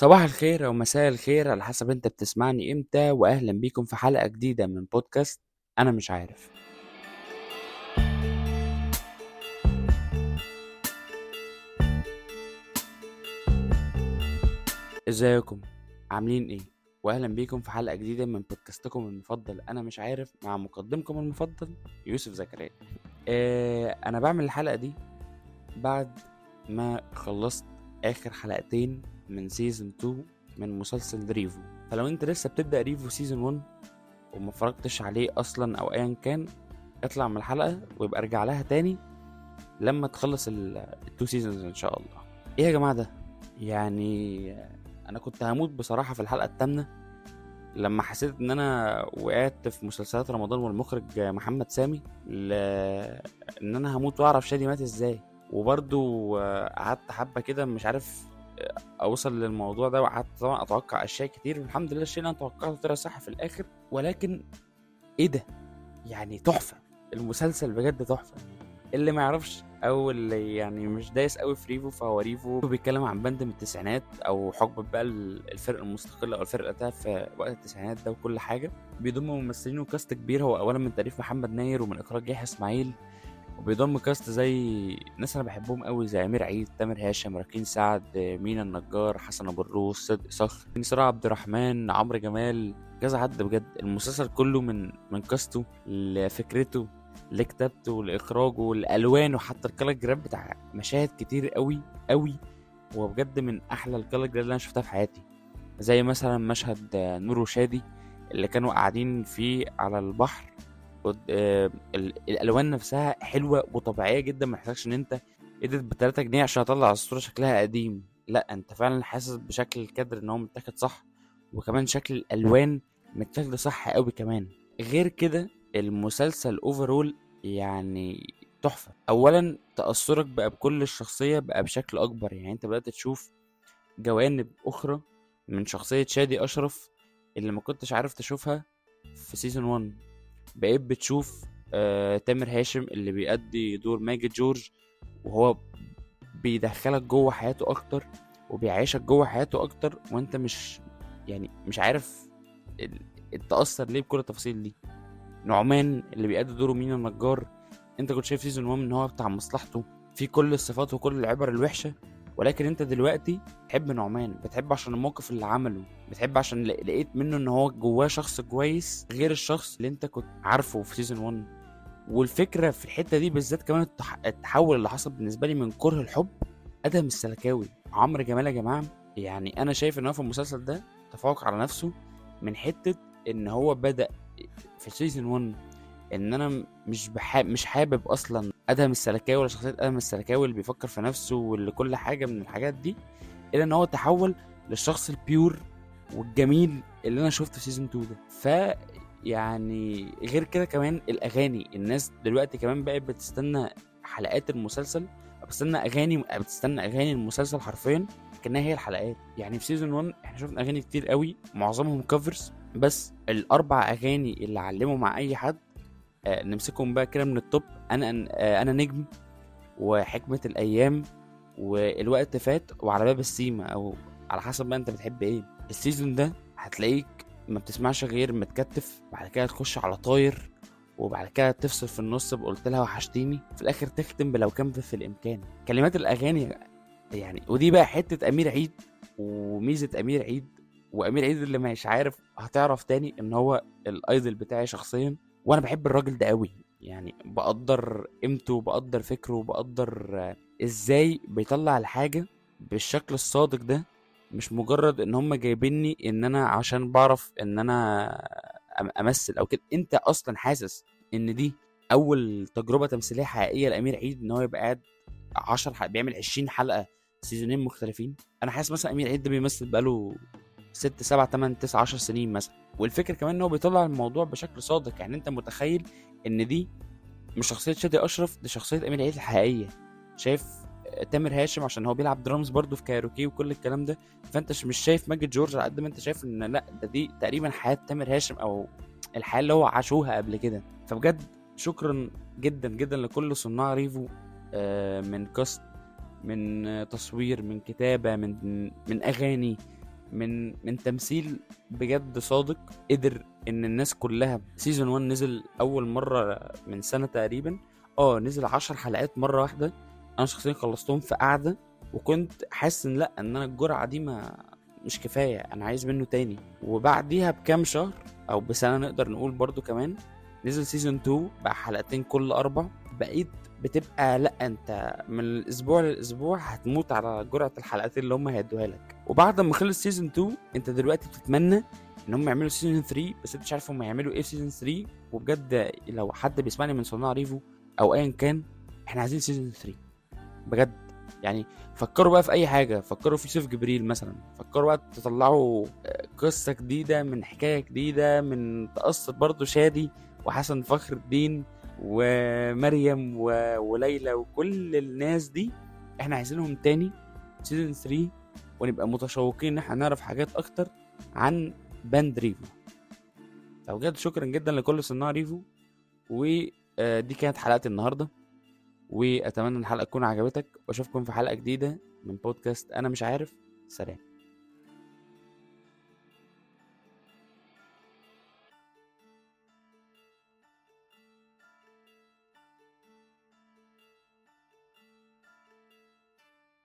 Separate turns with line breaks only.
صباح الخير أو مساء الخير على حسب أنت بتسمعني إمتى وأهلا بيكم في حلقة جديدة من بودكاست أنا مش عارف. إزيكم؟ عاملين إيه؟ واهلا بيكم في حلقة جديدة من بودكاستكم المفضل أنا مش عارف مع مقدمكم المفضل يوسف زكريا. آه أنا بعمل الحلقة دي بعد ما خلصت آخر حلقتين من season 2 من مسلسل ريفو. فلو انت لسه بتبدأ ريفو season 1 وما فرجتش عليه أصلا أو ايا كان اطلع من الحلقة ويبقى ارجع لها تاني لما تخلص ال two seasons إن شاء الله. إيه يا جماعة ده؟ يعني أنا كنت هموت بصراحة في الحلقة الثامنه لما حسيت إن أنا وقعت في مسلسلات رمضان والمخرج محمد سامي ل... إن أنا هموت وأعرف شادي مات إزاي. وبرضو قعدت حبة كده مش عارف اوصل للموضوع ده وقعدت طبعا أتوقع أشياء كتير. والحمد لله الشيء اللي أنا توقعته طلع صح في الآخر ولكن إيه ده؟ يعني تحفة. المسلسل بجد تحفة. اللي ما يعرفش أو اللي يعني مش دايس قوي في ريفو فهو ريفو بيتكلم عن بند من التسعينات أو حقبة بقى الفرق المستقلة أو الفرق اللي في وقت التسعينات ده وكل حاجة. بيضم ممثلين و cast كبير هو اولا من تأليف محمد ناير ومن إخراج يحيى إسماعيل. وبيضم cast زي ناس أنا بحبهم قوي زي أمير عيد تامر هاشم ركين سعد مينا النجار حسن أبو الروس صدقي صخر نصر عبد الرحمن عمرو جمال كذا حد بجد. المسلسل كله من من cast و لفكرته لكتابته لإخراجه لألوانه حتى ال color grade بتاع مشاهد كتير قوي قوي هو بجد من أحلى ال color grade اللي أنا شفتها في حياتي. زي مثلا مشهد نور وشادي اللي كانوا قاعدين فيه على البحر. الألوان نفسها حلوة وطبيعية جدا ما يحتاجش إن أنت اديت ب 3 جنيه عشان اطلع الصورة شكلها قديم. لا أنت فعلا حاسس بشكل الكادر إن هو متاخد صح وكمان شكل الألوان متاخده صح قوي كمان. غير كده المسلسل اوفرول يعني تحفة. اولا تأثرك بقى بكل الشخصية بقى بشكل أكبر. يعني أنت بدأت تشوف جوانب أخرى من شخصية شادي أشرف اللي ما كنتش عارف تشوفها في season 1 بقيت بتشوف آه تامر هاشم اللي بيأدي دور ماجد جورج وهو بيدخلك جوه حياته أكتر وبيعيشك جوه حياته أكتر وأنت مش يعني مش عارف تأثر ليه بكل التفاصيل دي. نعمان اللي بيأدي دوره مينا النجار أنت كنت شايف season 1 إن هو بتاع مصلحته في كل الصفات وكل العبر الوحشة ولكن انت دلوقتي بتحب نعمان بتحب عشان الموقف اللي عمله بتحب عشان لقيت منه ان هو جواه شخص كويس غير الشخص اللي انت كنت عارفه في season 1 والفكرة في الحتة دي بالذات كمان التحول اللي حصل بالنسبة لي من كره لحب أدهم السلكاوي. عمرو جمال يا جماعة يعني أنا شايف إن هو في المسلسل ده تفوق على نفسه من حتة إن هو بدأ في season 1 إن أنا مش بحاب مش حابب أصلا أدهم السلكاوي ولا شخصية أدهم السلكاوي اللي بيفكر في نفسه واللي كل حاجة من الحاجات دي إلا إن هو تحول للشخص ال pure والجميل اللي أنا شفته في season 2 ده. ف يعني غير كده كمان الأغاني الناس دلوقتي كمان بقت بتستنى حلقات المسلسل بتستنى أغاني بتستنى أغاني المسلسل حرفيا كأنها هي الحلقات. يعني في season 1 إحنا شفنا أغاني كتير قوي معظمهم covers بس الأربع أغاني اللي علموا مع أي حد نمسكهم بقى كده من ال top أنا آه أنا نجم وحكمة الأيام والوقت فات وعلى باب السيما أو على حسب ما أنت بتحب إيه. ال season ده هتلاقيك ما بتسمعش غير متكتف بعد كده تخش على طاير وبعد كده تفصل في النص بقولت لها وحشتيني. في الآخر تختم بلو كان في الإمكان. كلمات الأغاني يعني ودي بقى حتة أمير عيد وميزة أمير عيد وأمير عيد اللي مش عارف هتعرف تاني إن هو ال idol بتاعي شخصيا. وأنا بحب الراجل ده قوي. يعني بقدر قيمته بقدر فكره بقدر إزاي بيطلع الحاجة بالشكل الصادق ده. مش مجرد ان هم جايبيني ان أنا عشان بعرف ان أنا امثل أو كده. انت أصلا حاسس ان دي اول تجربة تمثيلية حقيقية لأمير عيد ان هو يبقى قاعد 10 حلقة بيعمل 20 حلقة سيزونين مختلفين؟ أنا حاسس مثلا أمير عيد ده بيمثل بقاله 6 7 8 9 10 سنين مثلا. والفكرة كمان إن هو بيطلع الموضوع بشكل صادق. يعني أنت متخيل إن دي مش شخصية شادي أشرف دي شخصية أمير عيد الحقيقية. شايف تامر هاشم عشان هو بيلعب درامز برضه في كايروكي وكل الكلام ده. فأنت مش شايف ماجد جورج على قد ما أنت شايف إن لأ ده دي تقريبا حياة تامر هاشم أو الحياة اللي هو عاشوها قبل كده. فبجد شكرا جدا جدا لكل صناع ريفو من cast من تصوير من كتابة من من أغاني. من من تمثيل بجد صادق قدر إن الناس كلها season 1 نزل أول مرة من سنة تقريبا. آه نزل عشر حلقات مرة واحدة. أنا شخصيا خلصتهم في قعده وكنت حاسس إن لأ إن أنا الجرعة دي ما مش كفاية أنا عايز منه تاني. وبعديها بكام شهر أو بسنة نقدر نقول برضو كمان نزل season 2 بقى حلقتين كل أربع. بقيت بتبقى لا انت من الأسبوع للأسبوع هتموت على جرعة الحلقات اللي هم هيدوها لك. وبعد ما خلص season 2 انت دلوقتي بتتمنى إن هم يعملوا season 3 بس انت مش عارف هم يعملوا إيه في season 3 وبجد لو حد بيسمعني من صناع ريفو أو ايا كان إحنا عايزين season 3 بجد. يعني فكروا بقى في أي حاجة. فكروا في يوسف جبريل مثلا. فكروا بقى تطلعوا قصة جديدة من حكاية جديدة من تقصد برضو شادي وحسن فخر الدين. ومريم و... وليلى وكل الناس دي إحنا عايزينهم تاني season 3 ونبقى متشوقين إن إحنا نعرف حاجات أكتر عن band ريفو فبجد شكرا جدا لكل صناع ريفو ودي كانت حلقة النهارده وأتمنى الحلقة تكون عجبتك وأشوفكم في حلقة جديدة من بودكاست أنا مش عارف. سلام.